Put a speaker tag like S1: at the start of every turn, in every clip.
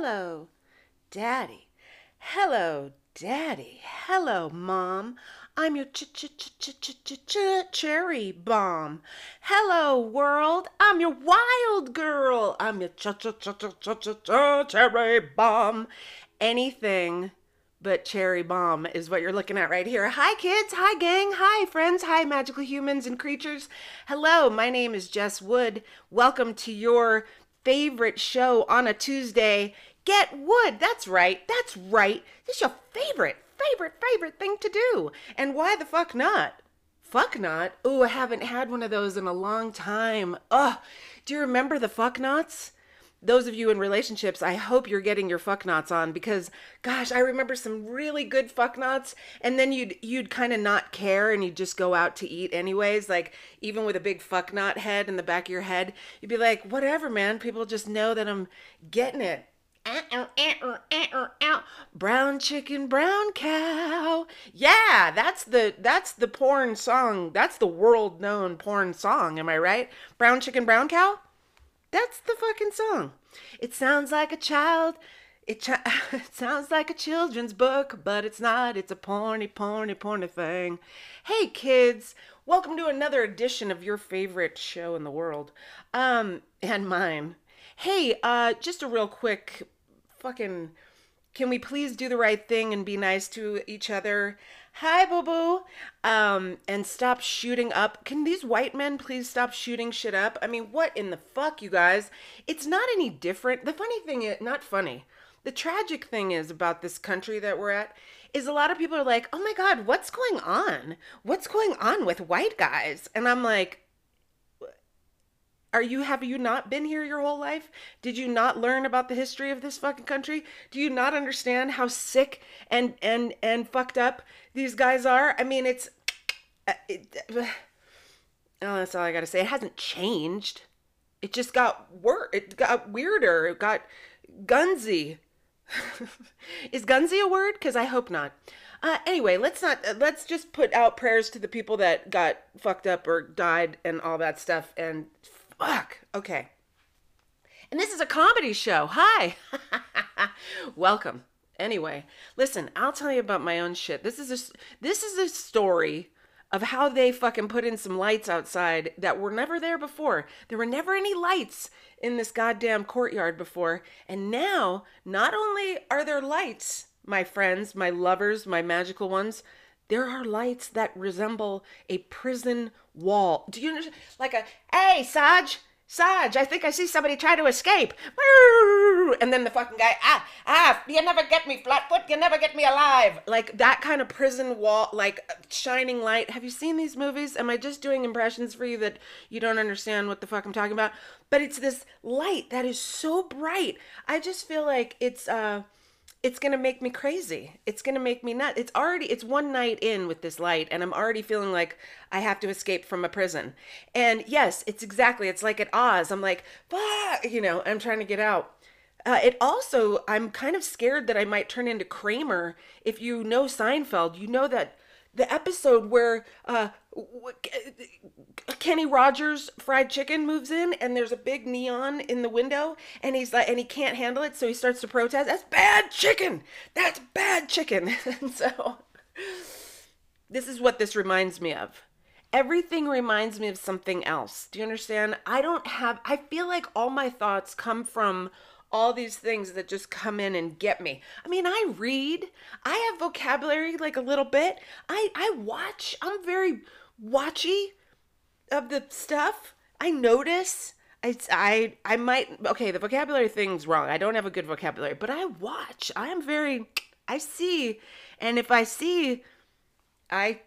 S1: Hello, Daddy. Hello, Daddy. Hello, Mom. I'm your ch ch ch ch ch ch ch cherry bomb. Hello, world. I'm your wild girl. I'm your ch ch ch ch ch ch ch cherry bomb. Anything but cherry bomb is what you're looking at right here. Hi, kids. Hi, gang. Hi, friends. Hi, magical humans and creatures. Hello, my name is Jess Wood. Welcome to your favorite show on a Tuesday. Get Wood. That's right. That's right. This is your favorite, favorite, favorite thing to do. And why the fuck not? Fuck not? Ooh, I haven't had one of those in a long time. Ugh. Do you remember the fuck knots? Those of you in relationships, I hope you're getting your fuck knots on because gosh, I remember some really good fuck knots and then you'd you'd kind of not care and you'd just go out to eat anyways, like even with a big fuck knot head in the back of your head, you'd be like, "Whatever, man. People just know that I'm getting it." Brown chicken, brown cow. Yeah, that's the that's the porn song. That's the world known porn song. Am I right? Brown chicken, brown cow. That's the fucking song. It sounds like a child. It, it sounds like a children's book, but it's not. It's a porny, porny, porny thing. Hey, kids. Welcome to another edition of your favorite show in the world. Um, and mine. Hey, uh, just a real quick fucking. Can we please do the right thing and be nice to each other? Hi boo boo. Um and stop shooting up. Can these white men please stop shooting shit up? I mean what in the fuck you guys? It's not any different. The funny thing is not funny. The tragic thing is about this country that we're at is a lot of people are like oh my god what's going on? What's going on with white guys? And i'm like are you have you not been here your whole life? Did you not learn about the history of this fucking country? Do you not understand how sick and and and fucked up these guys are? I mean, it's uh, it, oh, that's all I got to say. It hasn't changed. It just got wor it got weirder. It got gunsy. Is gunsy a word? Cuz I hope not. Uh, anyway, let's not let's just put out prayers to the people that got fucked up or died and all that stuff and Fuck. Okay. And this is a comedy show. Hi. Welcome. Anyway, listen, I'll tell you about my own shit. This is a this is a story of how they fucking put in some lights outside that were never there before. There were never any lights in this goddamn courtyard before. And now, not only are there lights, my friends, my lovers, my magical ones, there are lights that resemble a prison wall. Do you? Like a, hey, Sarge, Sarge, I think I see somebody try to escape. And then the fucking guy, ah, ah, you never get me, Flatfoot, you never get me alive. Like that kind of prison wall, like shining light. Have you seen these movies? Am I just doing impressions for you that you don't understand what the fuck I'm talking about? But it's this light that is so bright. I just feel like it's, uh, it's going to make me crazy. It's going to make me nuts. It's already it's one night in with this light and I'm already feeling like I have to escape from a prison. And yes, it's exactly it's like at Oz. I'm like, "Fuck," you know, I'm trying to get out. Uh, it also, I'm kind of scared that I might turn into Kramer. If you know Seinfeld, you know that the episode where uh, Kenny Rogers fried chicken moves in and there's a big neon in the window and he's like and he can't handle it so he starts to protest that's bad chicken! That's bad chicken! And so this is what this reminds me of. Everything reminds me of something else. Do you understand? I don't have i feel like all my thoughts come from all these things that just come in and get me. I mean, I read, I have vocabulary like a little bit. I I watch. I'm very watchy of the stuff. I notice. I, I I might okay the vocabulary thing's wrong. I don't have a good vocabulary, but I watch. I am very I see, and if I see, I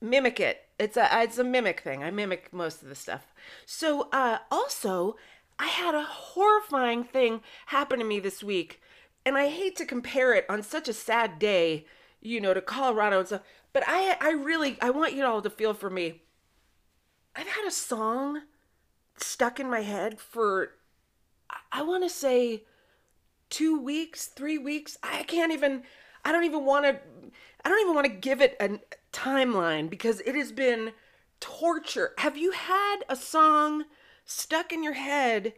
S1: mimic it. It's a it's a mimic thing. I mimic most of the stuff. So uh, also I had a horrifying thing happen to me this week, and I hate to compare it on such a sad day, you know, to Colorado and stuff. But I, I really, I want you all to feel for me. I've had a song stuck in my head for, I want to say, two weeks, three weeks. I can't even, I don't even want to, I don't even want to give it a timeline because it has been torture. Have you had a song? Stuck in your head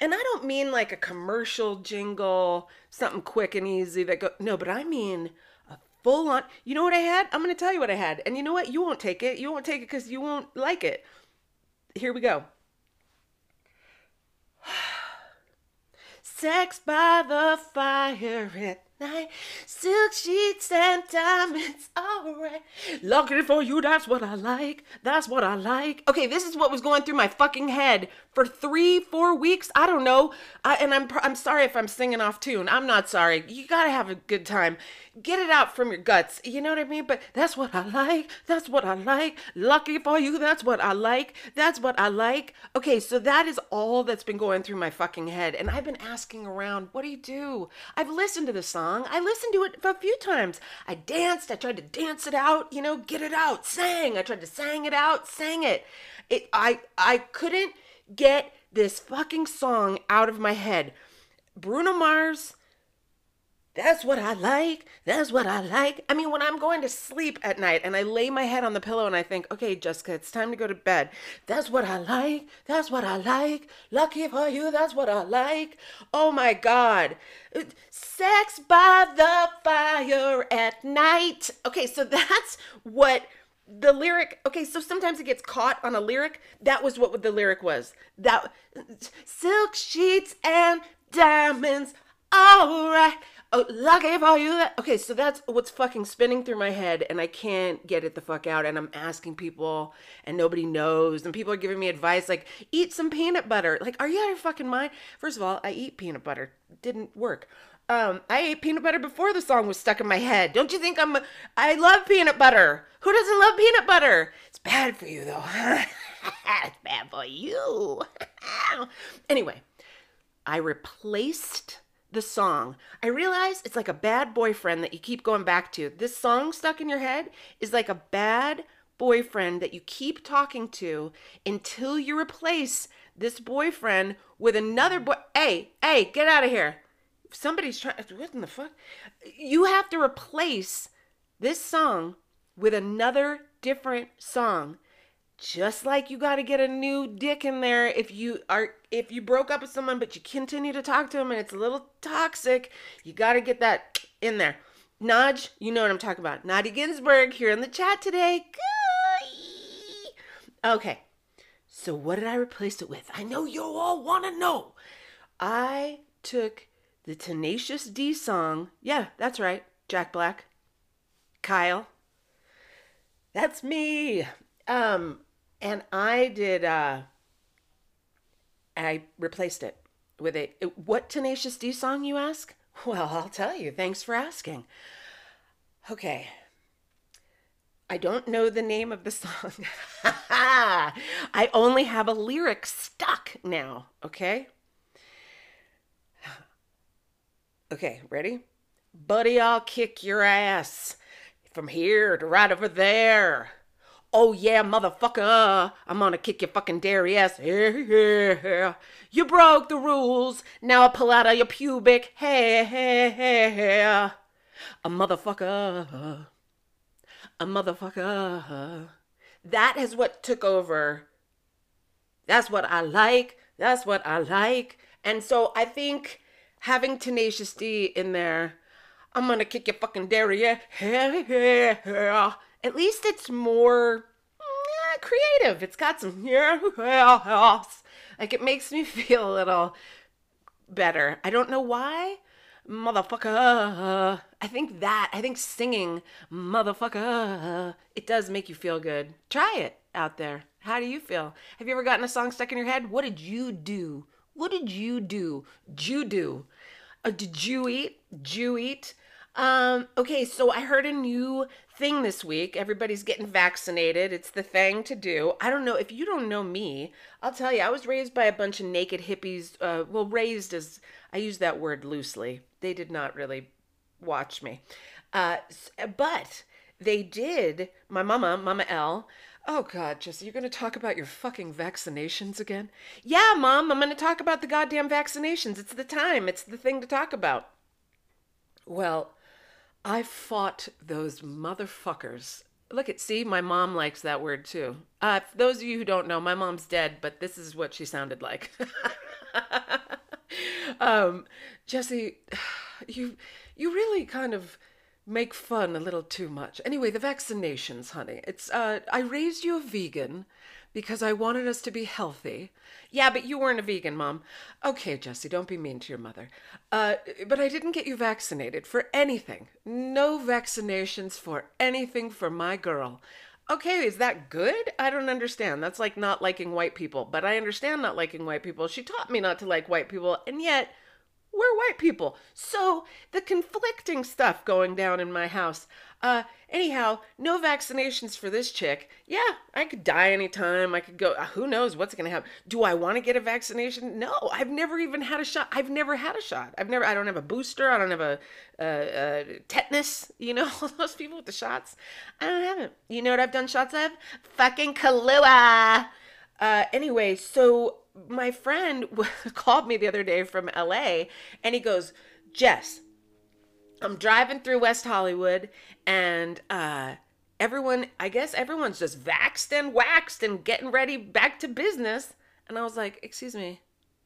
S1: and I don't mean like a commercial jingle, something quick and easy that go. No, but I mean a full on. You know what I had? I'm to tell you what I had. And you know what? You won't take it. You won't take it because you won't like it. Here we go. Sex by the fire at night, silk sheets and diamonds, alright. Lucky for you, that's what I like. That's what I like. Okay, this is what was going through my fucking head for three, four weeks. I don't know. I, and I'm I'm sorry if I'm singing off tune. I'm not sorry. You gotta have a good time. Get it out from your guts. You know what I mean? But that's what I like. That's what I like. Lucky for you, that's what I like. That's what I like. Okay, so that is all that's been going through my fucking head. And I've been asking around, what do you do? I've listened to the song. I listened to it a few times. I danced. I tried to dance it out, you know, get it out. Sang. I tried to sang it out, sang it. It I I couldn't get this fucking song out of my head. Bruno Mars, that's what I like. That's what I like. I mean, when I'm going to sleep at night and I lay my head on the pillow and I think, okay, Jessica, it's time to go to bed. That's what I like. That's what I like. Lucky for you. That's what I like. Oh my God. Sex by the fire at night. Okay, so that's what the lyric okay so sometimes it gets caught on a lyric that was what the lyric was that silk sheets and diamonds all right oh you that okay so that's what's fucking spinning through my head and i can't get it the fuck out and i'm asking people and nobody knows and people are giving me advice like eat some peanut butter like are you out of your fucking mind first of all i eat peanut butter didn't work um, I ate peanut butter before the song was stuck in my head. Don't you think I'm? I love peanut butter. Who doesn't love peanut butter? It's bad for you though. it's bad for you. anyway, I replaced the song. I realize it's like a bad boyfriend that you keep going back to. This song stuck in your head is like a bad boyfriend that you keep talking to until you replace this boyfriend with another boy. Hey, hey, get out of here somebody's trying what in the fuck you have to replace this song with another different song just like you got to get a new dick in there if you are if you broke up with someone but you continue to talk to them and it's a little toxic you got to get that in there Naj, you know what I'm talking about. Nadi Ginsburg here in the chat today. Okay, so what did I replace it with? I know you all want to know. I took the Tenacious D song. Yeah, that's right. Jack Black. Kyle. That's me. Um and I did uh I replaced it with a what Tenacious D song you ask? Well, I'll tell you. Thanks for asking. Okay. I don't know the name of the song. I only have a lyric stuck now, okay? Okay, ready? Buddy, I'll kick your ass from here to right over there. Oh yeah, motherfucker, I'm gonna kick your fucking dairy ass. You broke the rules. Now I pull out of your pubic hair. A motherfucker. A motherfucker. That is what took over. That's what I like. That's what I like. And so I think having Tenacious D in there, I'm gonna kick your fucking derriere. At least it's more eh, creative. It's got some yeah, like it makes me feel a little better. I don't know why. Motherfucker. I think that, I think singing motherfucker, it does make you feel good. Try it out there. How do you feel? Have you ever gotten a song stuck in your head? What did you do what did you do? You do? Uh, did you eat? Did you eat? Um, okay, so I heard a new thing this week. Everybody's getting vaccinated. It's the thing to do. I don't know if you don't know me. I'll tell you. I was raised by a bunch of naked hippies. Uh, well, raised as I use that word loosely. They did not really watch me, uh, but they did. My mama, Mama L, Oh God, Jesse, you're gonna talk about your fucking vaccinations again? Yeah, Mom, I'm gonna talk about the goddamn vaccinations. It's the time. It's the thing to talk about. Well, I fought those motherfuckers. Look at, see, my mom likes that word too. Uh, those of you who don't know, my mom's dead, but this is what she sounded like. um, Jesse, you you really kind of make fun a little too much. Anyway, the vaccinations, honey. It's uh, I raised you a vegan because I wanted us to be healthy. Yeah, but you weren't a vegan, Mom. Okay, Jesse, don't be mean to your mother. Uh, but I didn't get you vaccinated for anything. No vaccinations for anything for my girl. Okay, is that good? I don't understand. That's like not liking white people, but I understand not liking white people. She taught me not to like white people, and yet we're white people. So the conflicting stuff going down in my house. Uh, anyhow, no vaccinations for this chick. Yeah, I could die anytime. I could go. Uh, who knows what's going to happen? Do I want to get a vaccination? No, I've never even had a shot. I've never had a shot. I've never. I don't have a booster. I don't have a, a, a tetanus. You know, all those people with the shots. I don't have it. You know what I've done shots of? Fucking Kahlua. Uh, anyway, so my friend called me the other day from LA and he goes, Jess, I'm driving through West Hollywood and uh, everyone, I guess everyone's just vaxxed and waxed and getting ready back to business. And I was like, excuse me,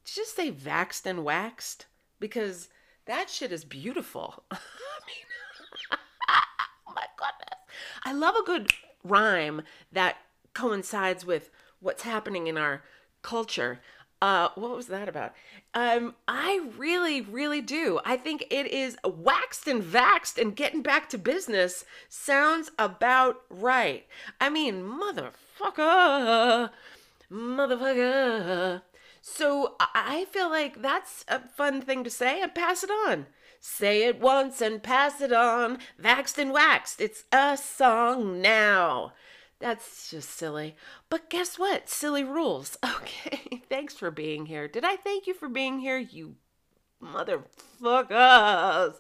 S1: did you just say vaxxed and waxed? Because that shit is beautiful. I mean, oh my goodness. I love a good rhyme that coincides with what's happening in our culture. Uh, what was that about? Um, I really, really do. I think it is waxed and vaxed and getting back to business sounds about right. I mean, motherfucker, motherfucker. So I feel like that's a fun thing to say and pass it on. Say it once and pass it on. Vaxed and waxed. It's a song now. That's just silly. But guess what? Silly rules. Okay. Thanks for being here. Did I thank you for being here? You motherfuckers.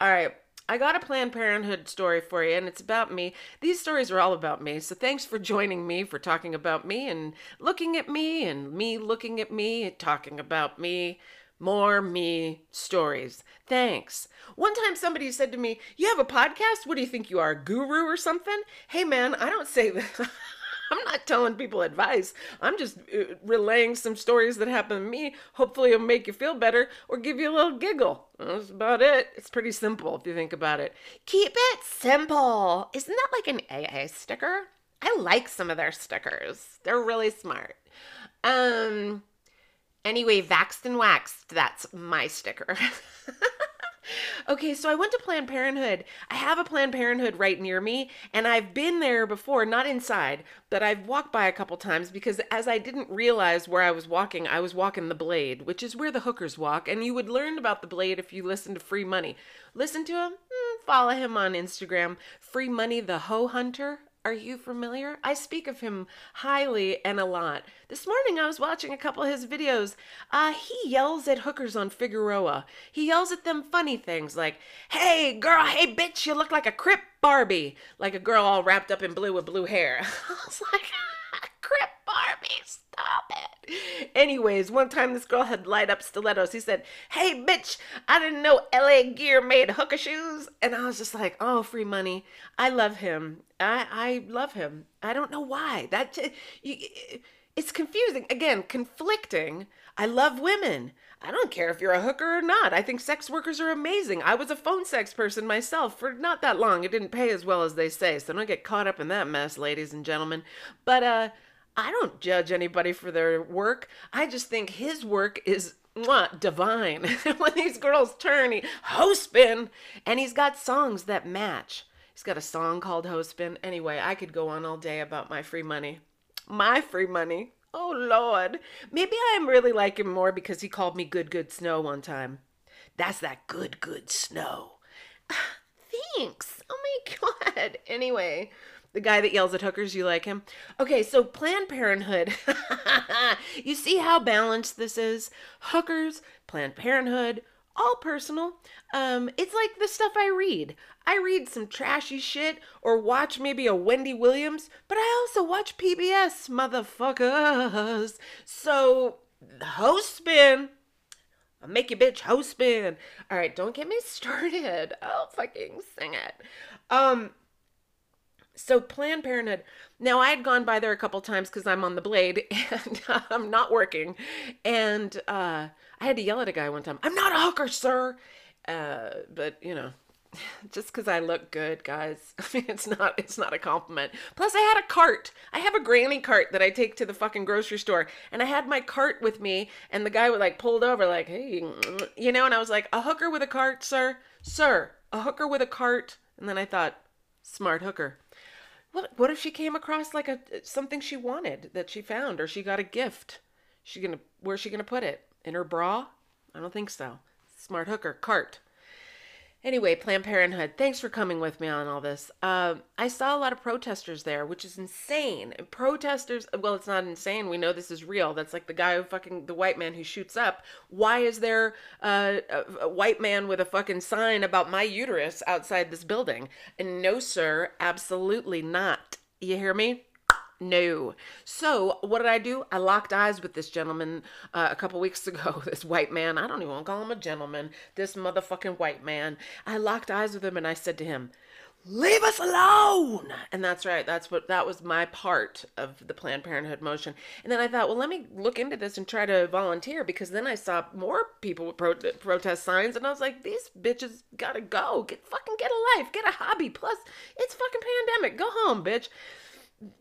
S1: All right. I got a Planned Parenthood story for you, and it's about me. These stories are all about me, so thanks for joining me for talking about me and looking at me, and me looking at me, talking about me more me stories. Thanks. One time somebody said to me, You have a podcast? What do you think you are, a guru or something? Hey man, I don't say that. I'm not telling people advice. I'm just uh, relaying some stories that happened to me. Hopefully, it'll make you feel better or give you a little giggle. That's about it. It's pretty simple if you think about it. Keep it simple. Isn't that like an AA sticker? I like some of their stickers. They're really smart. Um, Anyway, vaxxed and waxed, that's my sticker. okay, so I went to Planned Parenthood. I have a Planned Parenthood right near me, and I've been there before, not inside, but I've walked by a couple times because as I didn't realize where I was walking, I was walking the Blade, which is where the hookers walk, and you would learn about the Blade if you listen to Free Money. Listen to him? Mm, follow him on Instagram. Free Money the Hoe Hunter. Are you familiar? I speak of him highly and a lot. This morning I was watching a couple of his videos. Uh, he yells at hookers on Figueroa. He yells at them funny things like, hey girl, hey bitch, you look like a Crip Barbie. Like a girl all wrapped up in blue with blue hair. I was like, Crip Barbie, stop it. Anyways, one time this girl had light up stilettos. He said, Hey, bitch, I didn't know LA Gear made hooker shoes. And I was just like, Oh, free money. I love him. I, I love him. I don't know why. That It's confusing. Again, conflicting. I love women. I don't care if you're a hooker or not. I think sex workers are amazing. I was a phone sex person myself for not that long. It didn't pay as well as they say, so don't get caught up in that mess, ladies and gentlemen. But uh I don't judge anybody for their work. I just think his work is mwah, divine. when these girls turn, he ho spin, and he's got songs that match. He's got a song called Ho Spin. Anyway, I could go on all day about my free money. My free money. Oh Lord. Maybe I'm really like him more because he called me good good snow one time. That's that good good snow. Thanks. Oh my god. Anyway, the guy that yells at hookers, you like him? Okay, so Planned Parenthood. you see how balanced this is? Hookers, Planned Parenthood, all personal. Um, it's like the stuff I read. I read some trashy shit or watch maybe a Wendy Williams, but I also watch PBS, motherfuckers. So, ho spin. I'll make you bitch ho spin. All right, don't get me started. I'll fucking sing it. Um, so Planned Parenthood. Now I had gone by there a couple times because I'm on the blade and I'm not working, and uh, I had to yell at a guy one time. I'm not a hooker, sir. Uh, but you know, just because I look good, guys. It's not it's not a compliment. Plus, I had a cart. I have a granny cart that I take to the fucking grocery store, and I had my cart with me, and the guy would like pulled over, like, hey, you know, and I was like, a hooker with a cart, sir, sir, a hooker with a cart, and then I thought, smart hooker. What what if she came across like a something she wanted that she found, or she got a gift? She gonna where's she gonna put it in her bra? I don't think so. Smart hooker cart. Anyway, Planned Parenthood, thanks for coming with me on all this. Uh, I saw a lot of protesters there, which is insane. Protesters, well, it's not insane. We know this is real. That's like the guy who fucking, the white man who shoots up. Why is there uh, a, a white man with a fucking sign about my uterus outside this building? And no, sir, absolutely not. You hear me? No. So what did I do? I locked eyes with this gentleman uh, a couple weeks ago. This white man. I don't even want to call him a gentleman. This motherfucking white man. I locked eyes with him and I said to him, "Leave us alone." And that's right. That's what that was my part of the Planned Parenthood motion. And then I thought, well, let me look into this and try to volunteer because then I saw more people with pro- protest signs and I was like, these bitches gotta go. Get fucking get a life. Get a hobby. Plus, it's fucking pandemic. Go home, bitch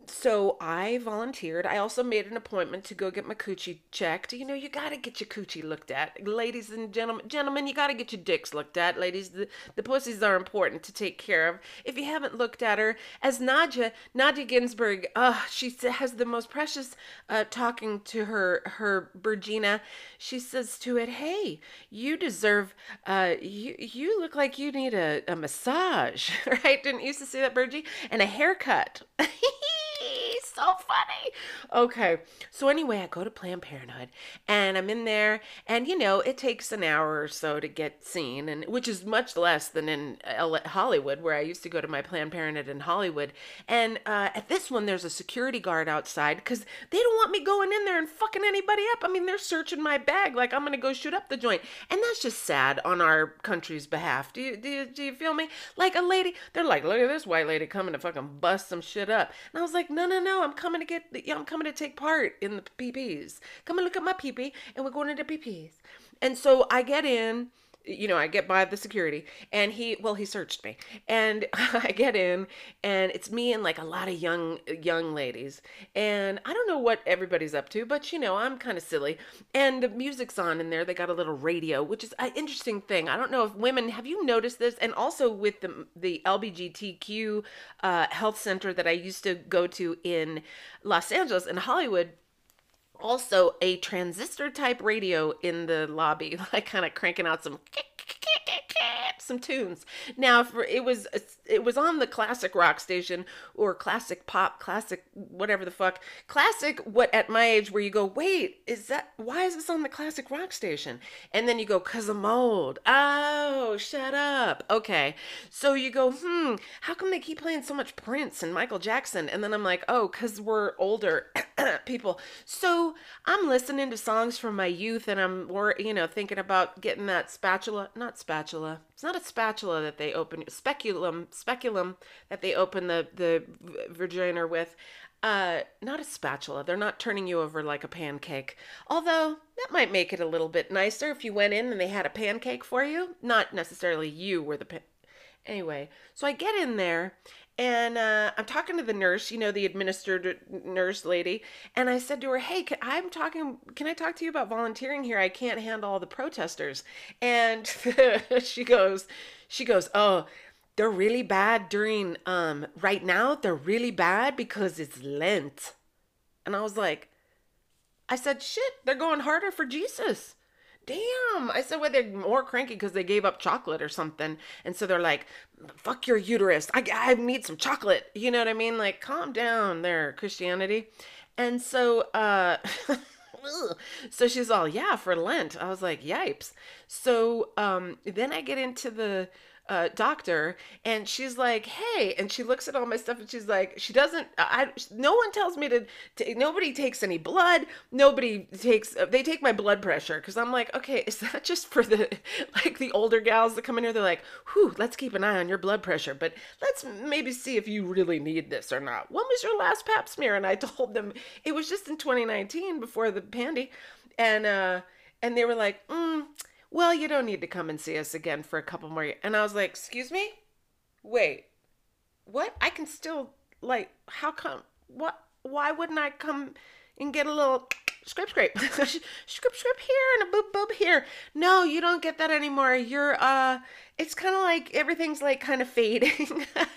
S1: so I volunteered. I also made an appointment to go get my coochie checked. You know, you got to get your coochie looked at. Ladies and gentlemen, gentlemen, you got to get your dicks looked at. Ladies, the, the pussies are important to take care of. If you haven't looked at her, as Nadja, Nadia Ginsburg, uh, she has the most precious uh, talking to her, her Virginia. She says to it, hey, you deserve, uh, you, you look like you need a, a massage, right? Didn't you used to say that, Virgie? And a haircut. so funny. Okay. So anyway, I go to Planned Parenthood and I'm in there and you know, it takes an hour or so to get seen and which is much less than in Hollywood where I used to go to my Planned Parenthood in Hollywood. And uh, at this one there's a security guard outside cuz they don't want me going in there and fucking anybody up. I mean, they're searching my bag like I'm going to go shoot up the joint. And that's just sad on our country's behalf. Do you, do you, do you feel me? Like a lady, they're like, "Look at this white lady coming to fucking bust some shit up." And I was like, "No, no, no. I'm coming to get, yeah, I'm coming to take part in the PPs. Come and look at my PP, and we're going into PPs. And so I get in, you know, I get by the security and he, well, he searched me and I get in and it's me and like a lot of young, young ladies. And I don't know what everybody's up to, but you know, I'm kind of silly and the music's on in there. They got a little radio, which is an interesting thing. I don't know if women, have you noticed this? And also with the, the LBGTQ uh, health center that I used to go to in Los Angeles and Hollywood, also a transistor type radio in the lobby, like kind of cranking out some some tunes. Now, for it was it was on the classic rock station or classic pop, classic whatever the fuck, classic. What at my age where you go, wait, is that why is this on the classic rock station? And then you go, cause I'm old. Oh, shut up. Okay, so you go, hmm, how come they keep playing so much Prince and Michael Jackson? And then I'm like, oh, cause we're older people. So I'm listening to songs from my youth, and I'm, you know, thinking about getting that spatula, not spatula. It's not a spatula that they open speculum, speculum that they open the the vagina with. Uh, not a spatula. They're not turning you over like a pancake. Although that might make it a little bit nicer if you went in and they had a pancake for you. Not necessarily you were the. Pa- anyway, so I get in there and uh, I'm talking to the nurse, you know, the administered nurse lady, and I said to her, "Hey, can, I'm talking. Can I talk to you about volunteering here? I can't handle all the protesters." And she goes, she goes, "Oh, they're really bad during um right now. They're really bad because it's Lent." And I was like, I said, "Shit, they're going harder for Jesus." Damn. I said, well, they're more cranky because they gave up chocolate or something. And so they're like, fuck your uterus. I, I need some chocolate. You know what I mean? Like, calm down there, Christianity. And so, uh, so she's all, yeah, for Lent. I was like, yipes. So, um, then I get into the, uh, doctor and she's like hey and she looks at all my stuff and she's like she doesn't i no one tells me to, to nobody takes any blood nobody takes they take my blood pressure because i'm like okay is that just for the like the older gals that come in here they're like whew let's keep an eye on your blood pressure but let's maybe see if you really need this or not. When was your last pap smear? And i told them it was just in 2019 before the pandy and uh and they were like, mm, "Well, you don't need to come and see us again for a couple more years." And I was like, "Excuse me, wait, what? I can still like, how come? What? Why wouldn't I come and get a little?" Scrape, scrape, scrape, scrape here and a boob, boob here. No, you don't get that anymore. You're, uh, it's kind of like everything's like kind of fading.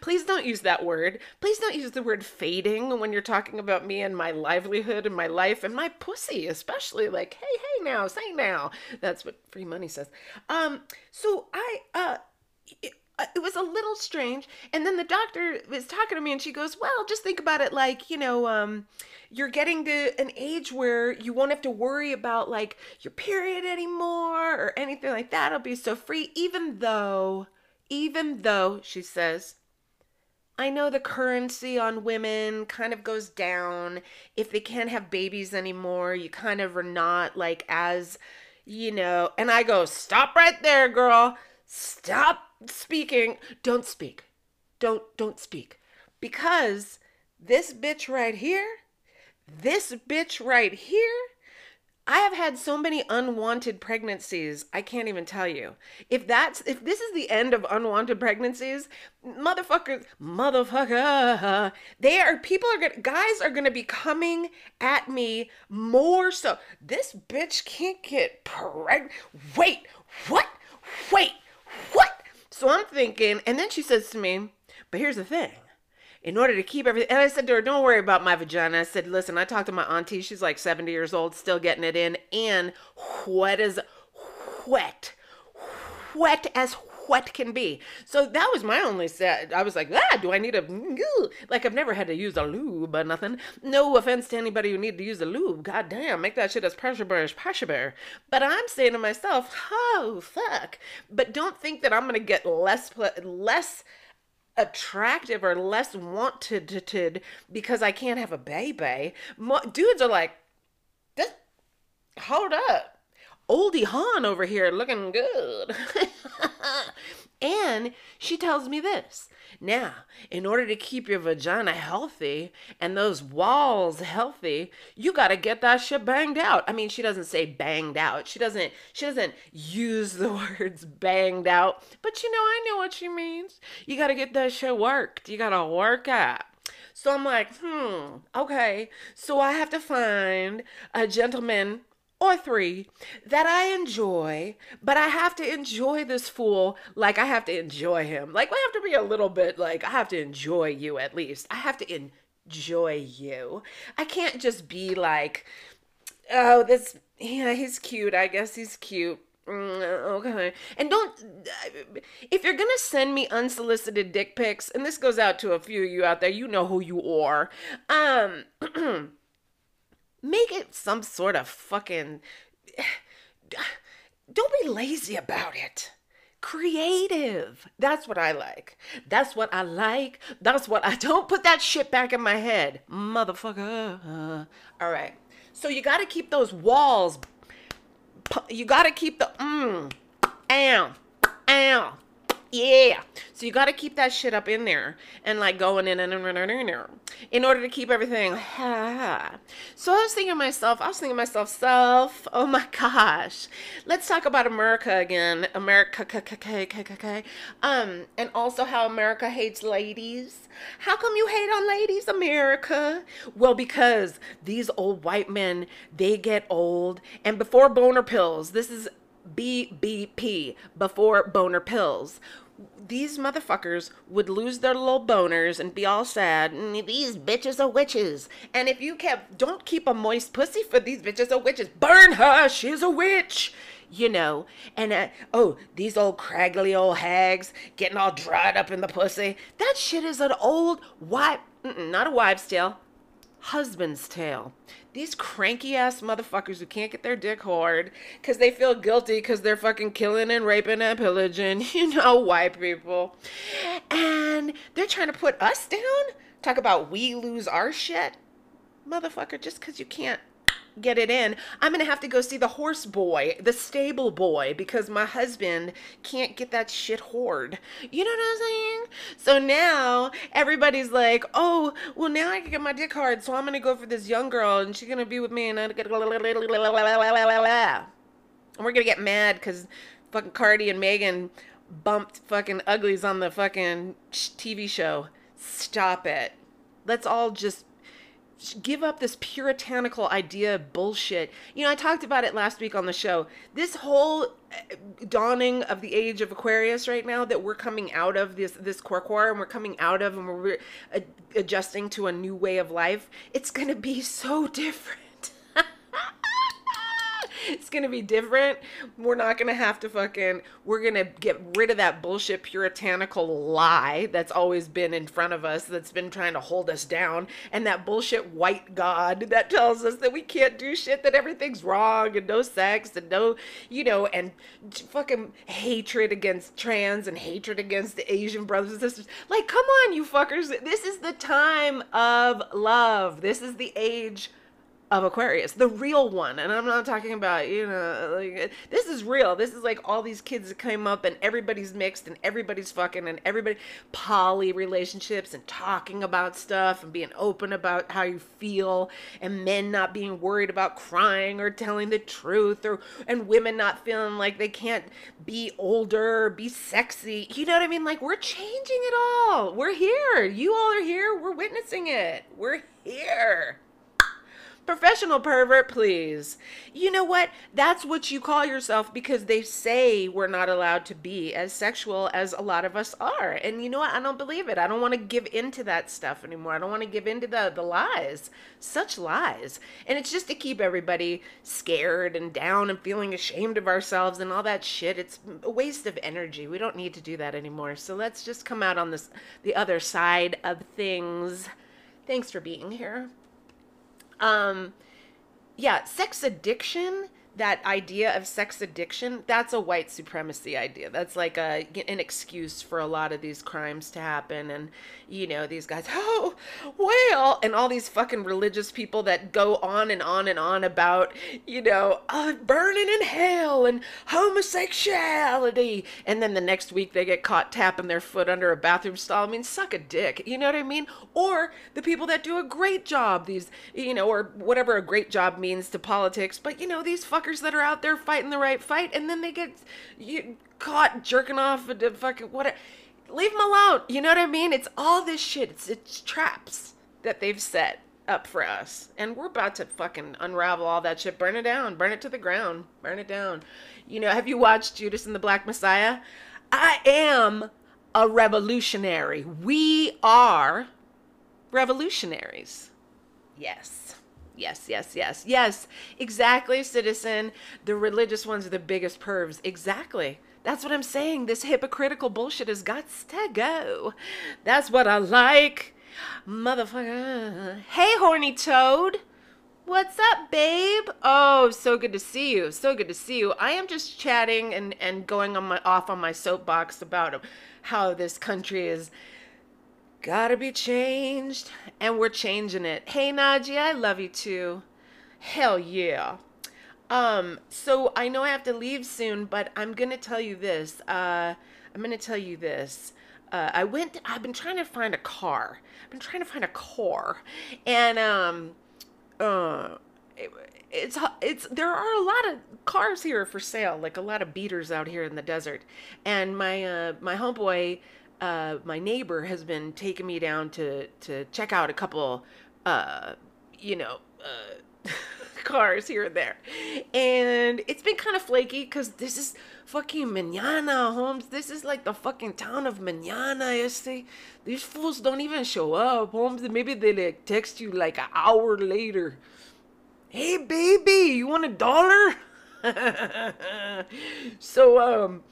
S1: Please don't use that word. Please don't use the word fading when you're talking about me and my livelihood and my life and my pussy, especially like, hey, hey now, say now. That's what free money says. Um, so I, uh, it, uh, it was a little strange. And then the doctor was talking to me and she goes, Well, just think about it like, you know, um, you're getting to an age where you won't have to worry about like your period anymore or anything like that. It'll be so free, even though, even though, she says, I know the currency on women kind of goes down. If they can't have babies anymore, you kind of are not like as, you know, and I go, Stop right there, girl. Stop speaking. Don't speak. Don't don't speak. Because this bitch right here, this bitch right here, I have had so many unwanted pregnancies. I can't even tell you. If that's if this is the end of unwanted pregnancies, motherfuckers, motherfucker, they are people are gonna guys are gonna be coming at me more so. This bitch can't get pregnant. Wait, what? Wait, what? So I'm thinking, and then she says to me, but here's the thing. In order to keep everything, and I said to her, don't worry about my vagina. I said, listen, I talked to my auntie. She's like 70 years old, still getting it in, and wet as wet, wet as what can be. So that was my only set. I was like, ah, do I need a like I've never had to use a lube or nothing. No offense to anybody who need to use a lube. God damn, make that shit as pressure bar as pressure bar. But I'm saying to myself, oh fuck. But don't think that I'm gonna get less less attractive or less wanted because I can't have a baby. Dudes are like, this, hold up. Oldie Hawn over here looking good. and she tells me this. Now, in order to keep your vagina healthy and those walls healthy, you got to get that shit banged out. I mean, she doesn't say banged out. She doesn't she doesn't use the words banged out, but you know I know what she means. You got to get that shit worked. You got to work out. So I'm like, "Hmm, okay. So I have to find a gentleman or three that I enjoy, but I have to enjoy this fool like I have to enjoy him. Like, I have to be a little bit like, I have to enjoy you at least. I have to enjoy you. I can't just be like, oh, this, yeah, he's cute. I guess he's cute. Mm, okay. And don't, if you're going to send me unsolicited dick pics, and this goes out to a few of you out there, you know who you are. Um, Make it some sort of fucking. Don't be lazy about it. Creative. That's what I like. That's what I like. That's what I don't put that shit back in my head. Motherfucker. All right. So you got to keep those walls. You got to keep the mm, ow, ow, yeah. So you got to keep that shit up in there and like going in and in order to keep everything. So I was thinking to myself, I was thinking to myself, self, oh my gosh, let's talk about America again. America, um, and also how America hates ladies. How come you hate on ladies, America? Well, because these old white men, they get old, and before boner pills, this is BBP before boner pills. These motherfuckers would lose their little boners and be all sad. These bitches are witches. And if you kept, don't keep a moist pussy for these bitches are witches. Burn her, she's a witch. You know, and uh, oh, these old craggly old hags getting all dried up in the pussy. That shit is an old wife, not a wives' tale, husband's tale. These cranky ass motherfuckers who can't get their dick hard because they feel guilty because they're fucking killing and raping and pillaging, you know, white people. And they're trying to put us down? Talk about we lose our shit? Motherfucker, just because you can't get it in, I'm gonna have to go see the horse boy, the stable boy, because my husband can't get that shit hoard. You know what I'm saying? So now everybody's like, oh, well now I can get my dick hard, so I'm gonna go for this young girl and she's gonna be with me and I'm gonna and we're gonna get mad because fucking Cardi and Megan bumped fucking uglies on the fucking TV show. Stop it. Let's all just give up this puritanical idea of bullshit. You know, I talked about it last week on the show. This whole eh, dawning of the age of Aquarius right now that we're coming out of this this Quirquar and we're coming out of and we're adjusting to a new way of life. It's going to be so different it's gonna be different. We're not gonna have to fucking. We're gonna get rid of that bullshit puritanical lie that's always been in front of us, that's been trying to hold us down, and that bullshit white god that tells us that we can't do shit, that everything's wrong, and no sex, and no, you know, and fucking hatred against trans and hatred against the Asian brothers and sisters. Like, come on, you fuckers. This is the time of love. This is the age of Aquarius, the real one. And I'm not talking about, you know, like this is real. This is like all these kids that came up and everybody's mixed and everybody's fucking and everybody poly relationships and talking about stuff and being open about how you feel and men not being worried about crying or telling the truth or and women not feeling like they can't be older be sexy. You know what I mean? Like we're changing it all. We're here. You all are here. We're witnessing it. We're here. Professional pervert, please. You know what? That's what you call yourself because they say we're not allowed to be as sexual as a lot of us are. And you know what? I don't believe it. I don't want to give into that stuff anymore. I don't want to give into the, the lies. Such lies. And it's just to keep everybody scared and down and feeling ashamed of ourselves and all that shit. It's a waste of energy. We don't need to do that anymore. So let's just come out on this the other side of things. Thanks for being here. Um, yeah, sex addiction that idea of sex addiction that's a white supremacy idea. That's like a an excuse for a lot of these crimes to happen. And you know these guys oh well and all these fucking religious people that go on and on and on about you know uh, burning in hell and homosexuality. And then the next week they get caught tapping their foot under a bathroom stall. I mean suck a dick. You know what i mean? Or the people that do a great job these you know or whatever a great job means to politics. But you know these fuckers that are out there fighting the right fight, and then they get you, caught jerking off and fucking what? Leave them alone. You know what I mean? It's all this shit. It's it's traps that they've set up for us, and we're about to fucking unravel all that shit. Burn it down. Burn it to the ground. Burn it down. You know? Have you watched Judas and the Black Messiah? I am a revolutionary. We are revolutionaries. Yes. Yes, yes, yes, yes. Exactly, citizen. The religious ones are the biggest pervs. Exactly. That's what I'm saying. This hypocritical bullshit has got to go. That's what I like. Motherfucker. Hey, horny toad. What's up, babe? Oh, so good to see you. So good to see you. I am just chatting and, and going on my off on my soapbox about how this country is gotta be changed, and we're changing it. Hey, Najee, I love you too. Hell yeah. Um, so I know I have to leave soon, but I'm gonna tell you this. Uh, I'm gonna tell you this. Uh, I went. I've been trying to find a car. I've been trying to find a car, and um, uh, it, it's it's there are a lot of cars here for sale, like a lot of beaters out here in the desert. And my uh, my homeboy uh, my neighbor has been taking me down to to check out a couple, uh, you know, uh, cars here and there, and it's been kind of flaky because this is fucking manana, Holmes. This is like the fucking town of manana. You see, these fools don't even show up, Holmes. Maybe they like text you like an hour later. Hey, baby, you want a dollar? so um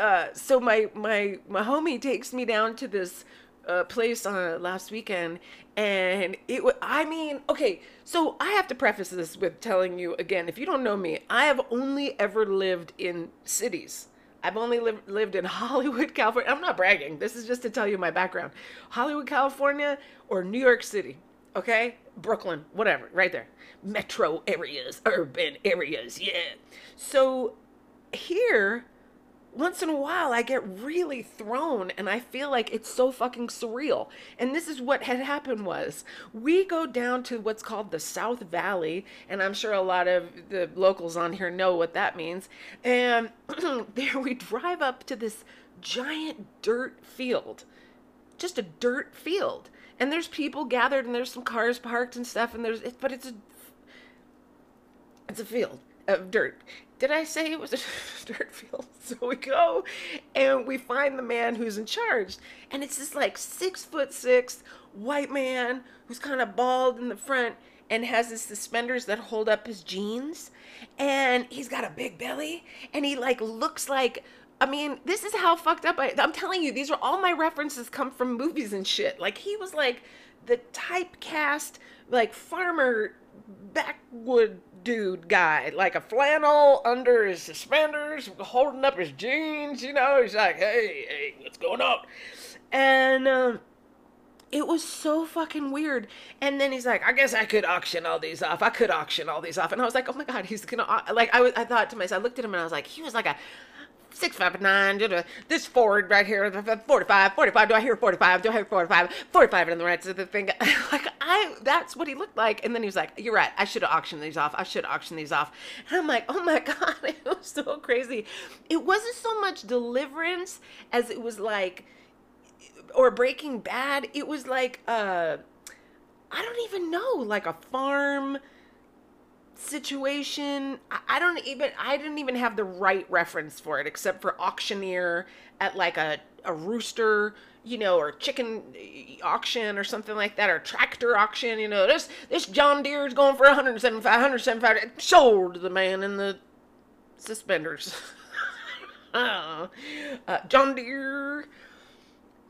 S1: uh, so my my my homie takes me down to this uh, place on uh, last weekend, and it. was. I mean, okay. So I have to preface this with telling you again, if you don't know me, I have only ever lived in cities. I've only lived lived in Hollywood, California. I'm not bragging. This is just to tell you my background. Hollywood, California, or New York City. Okay? Brooklyn, whatever, right there. Metro areas, urban areas, yeah. So here, once in a while, I get really thrown and I feel like it's so fucking surreal. And this is what had happened was we go down to what's called the South Valley, and I'm sure a lot of the locals on here know what that means. And there we drive up to this giant dirt field. Just a dirt field and there's people gathered and there's some cars parked and stuff and there's but it's a it's a field of dirt did i say it was a dirt field so we go and we find the man who's in charge and it's this like six foot six white man who's kind of bald in the front and has his suspenders that hold up his jeans and he's got a big belly and he like looks like I mean, this is how fucked up I. I'm telling you, these are all my references come from movies and shit. Like he was like the typecast, like farmer backwood dude guy, like a flannel under his suspenders, holding up his jeans. You know, he's like, "Hey, hey, what's going on?" And um, it was so fucking weird. And then he's like, "I guess I could auction all these off. I could auction all these off." And I was like, "Oh my god, he's gonna like." I was, I thought to myself, I looked at him and I was like, he was like a six five nine. This Ford right here, 45, 45. Do I hear 45? Do I hear 45? 45 and the rest of the thing. like I, that's what he looked like. And then he was like, "You're right. I should have auctioned these off. I should auction these off." And I'm like, "Oh my god, it was so crazy." It wasn't so much deliverance as it was like, or Breaking Bad. It was like, uh, I don't even know, like a farm situation. I don't even I didn't even have the right reference for it except for auctioneer at like a, a rooster, you know, or chicken uh, auction or something like that, or tractor auction, you know. This this John Deere is going for 175 175 sold the man in the suspenders. uh, John Deere.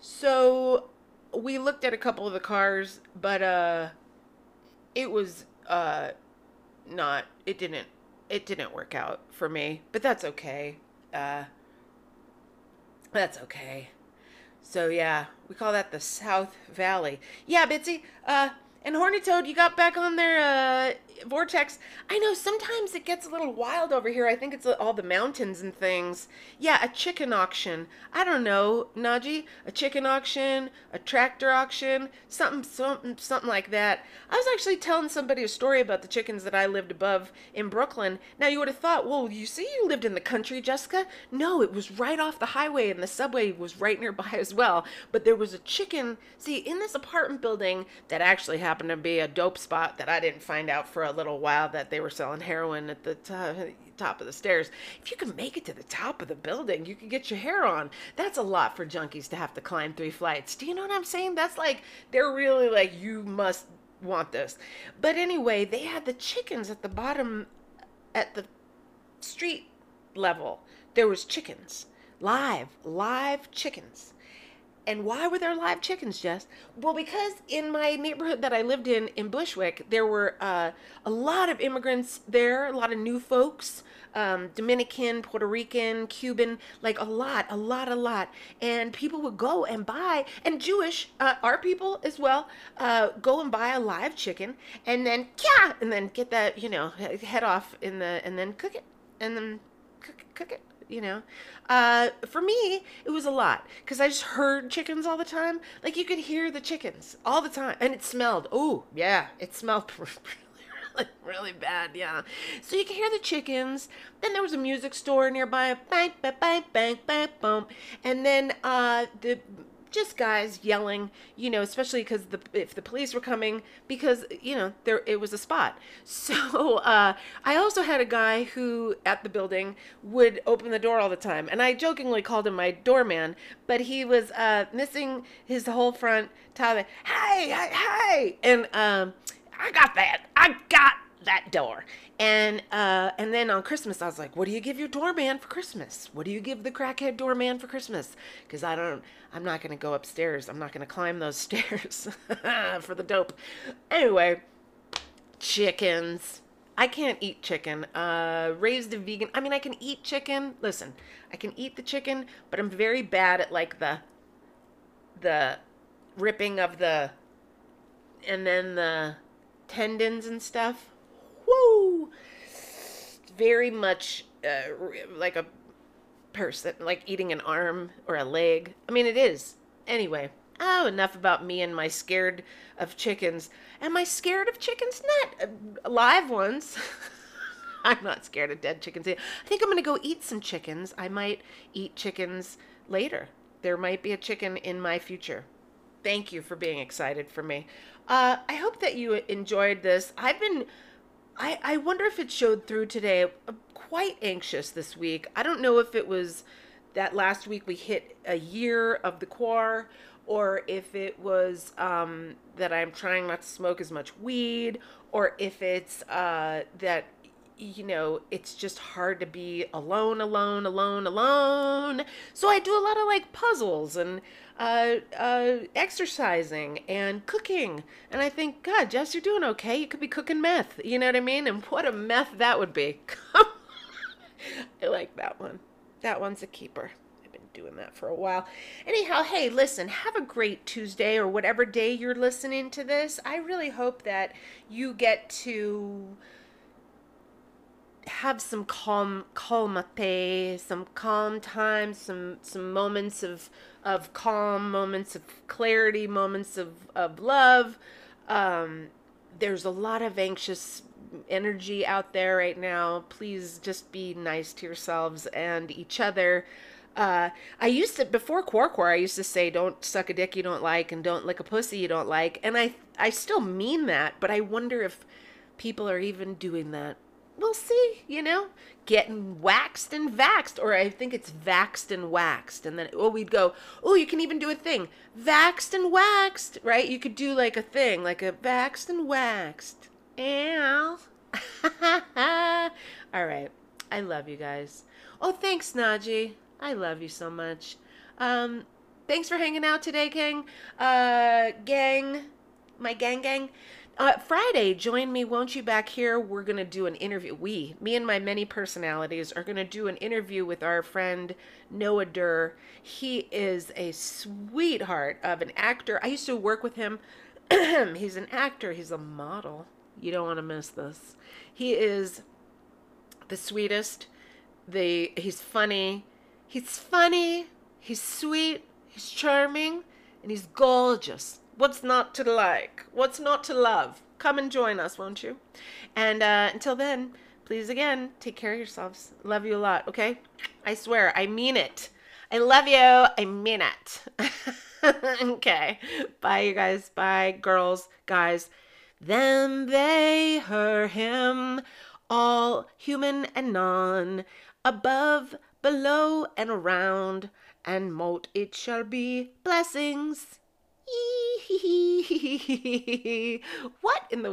S1: So we looked at a couple of the cars, but uh it was uh not it didn't it didn't work out for me, but that's okay. Uh that's okay. So yeah, we call that the South Valley. Yeah, Bitsy, uh and Horny Toad, you got back on their uh, vortex. I know sometimes it gets a little wild over here. I think it's all the mountains and things. Yeah, a chicken auction. I don't know, Naji. A chicken auction, a tractor auction, something, something, something like that. I was actually telling somebody a story about the chickens that I lived above in Brooklyn. Now you would have thought, well, you see, you lived in the country, Jessica. No, it was right off the highway, and the subway was right nearby as well. But there was a chicken. See, in this apartment building that actually happened to be a dope spot that I didn't find out for a little while that they were selling heroin at the top of the stairs. If you can make it to the top of the building, you can get your hair on. That's a lot for junkies to have to climb three flights. Do you know what I'm saying? That's like, they're really like, you must want this. But anyway, they had the chickens at the bottom, at the street level. There was chickens, live, live chickens and why were there live chickens, Jess? Well, because in my neighborhood that I lived in, in Bushwick, there were uh, a lot of immigrants there, a lot of new folks, um, Dominican, Puerto Rican, Cuban, like a lot, a lot, a lot. And people would go and buy, and Jewish, uh, our people as well, uh, go and buy a live chicken and then, yeah, and then get that, you know, head off in the, and then cook it, and then cook, cook it you know. Uh, for me, it was a lot because I just heard chickens all the time. Like you could hear the chickens all the time, and it smelled. Oh, yeah, it smelled really, really, really bad. Yeah. So you could hear the chickens. Then there was a music store nearby. Bang, bang, bang, bang, bang, boom. And then uh, the just guys yelling, you know, especially because the if the police were coming, because you know there it was a spot. So uh, I also had a guy who at the building would open the door all the time, and I jokingly called him my doorman, but he was uh, missing his whole front tire. Hey, hey, hey, and um, I got that. I got that door. And uh, and then on Christmas, I was like, "What do you give your doorman for Christmas? What do you give the crackhead doorman for Christmas?" Because I don't, I'm not gonna go upstairs. I'm not gonna climb those stairs for the dope. Anyway, chickens. I can't eat chicken. Uh, raised a vegan. I mean, I can eat chicken. Listen, I can eat the chicken, but I'm very bad at like the the ripping of the and then the tendons and stuff. Woo! Very much uh, like a person, like eating an arm or a leg. I mean, it is. Anyway, oh, enough about me and my scared of chickens. Am I scared of chickens? Not uh, live ones. I'm not scared of dead chickens. I think I'm going to go eat some chickens. I might eat chickens later. There might be a chicken in my future. Thank you for being excited for me. Uh, I hope that you enjoyed this. I've been, I, I wonder if it showed through today. I'm quite anxious this week. I don't know if it was that last week we hit a year of the quar or if it was um, that I'm trying not to smoke as much weed, or if it's uh, that you know, it's just hard to be alone, alone, alone, alone. So I do a lot of like puzzles and uh, uh, exercising and cooking. And I think, God, Jess, you're doing okay. You could be cooking meth. You know what I mean? And what a meth that would be. I like that one. That one's a keeper I've been doing that for a while. Anyhow, hey, listen, have a great Tuesday or whatever day you're listening to this. I really hope that you get to have some calm calm calmate, some calm time, some some moments of of calm, moments of clarity, moments of of love. Um, there's a lot of anxious energy out there right now. Please just be nice to yourselves and each other. Uh, I used to before Quar I used to say, "Don't suck a dick you don't like, and don't lick a pussy you don't like," and I I still mean that, but I wonder if people are even doing that we'll see, you know, getting waxed and vaxed, or I think it's vaxed and waxed. And then, oh, we'd go, oh, you can even do a thing, vaxed and waxed, right? You could do like a thing, like a vaxed and waxed. Ow. All right. I love you guys. Oh, thanks, Naji. I love you so much. Um, thanks for hanging out today, King. Uh, gang, my gang, gang. Uh, Friday, join me, won't you, back here? We're going to do an interview. We, me and my many personalities, are going to do an interview with our friend Noah Durr. He is a sweetheart of an actor. I used to work with him. he's an actor, he's a model. You don't want to miss this. He is the sweetest. The he's funny. He's funny. He's sweet. He's charming, and he's gorgeous. What's not to like? What's not to love? Come and join us, won't you? And uh, until then, please again, take care of yourselves. Love you a lot, okay? I swear, I mean it. I love you. I mean it. okay. Bye, you guys. Bye, girls, guys. Then they, her, him, all human and non, above, below, and around, and mote it shall be blessings. what in the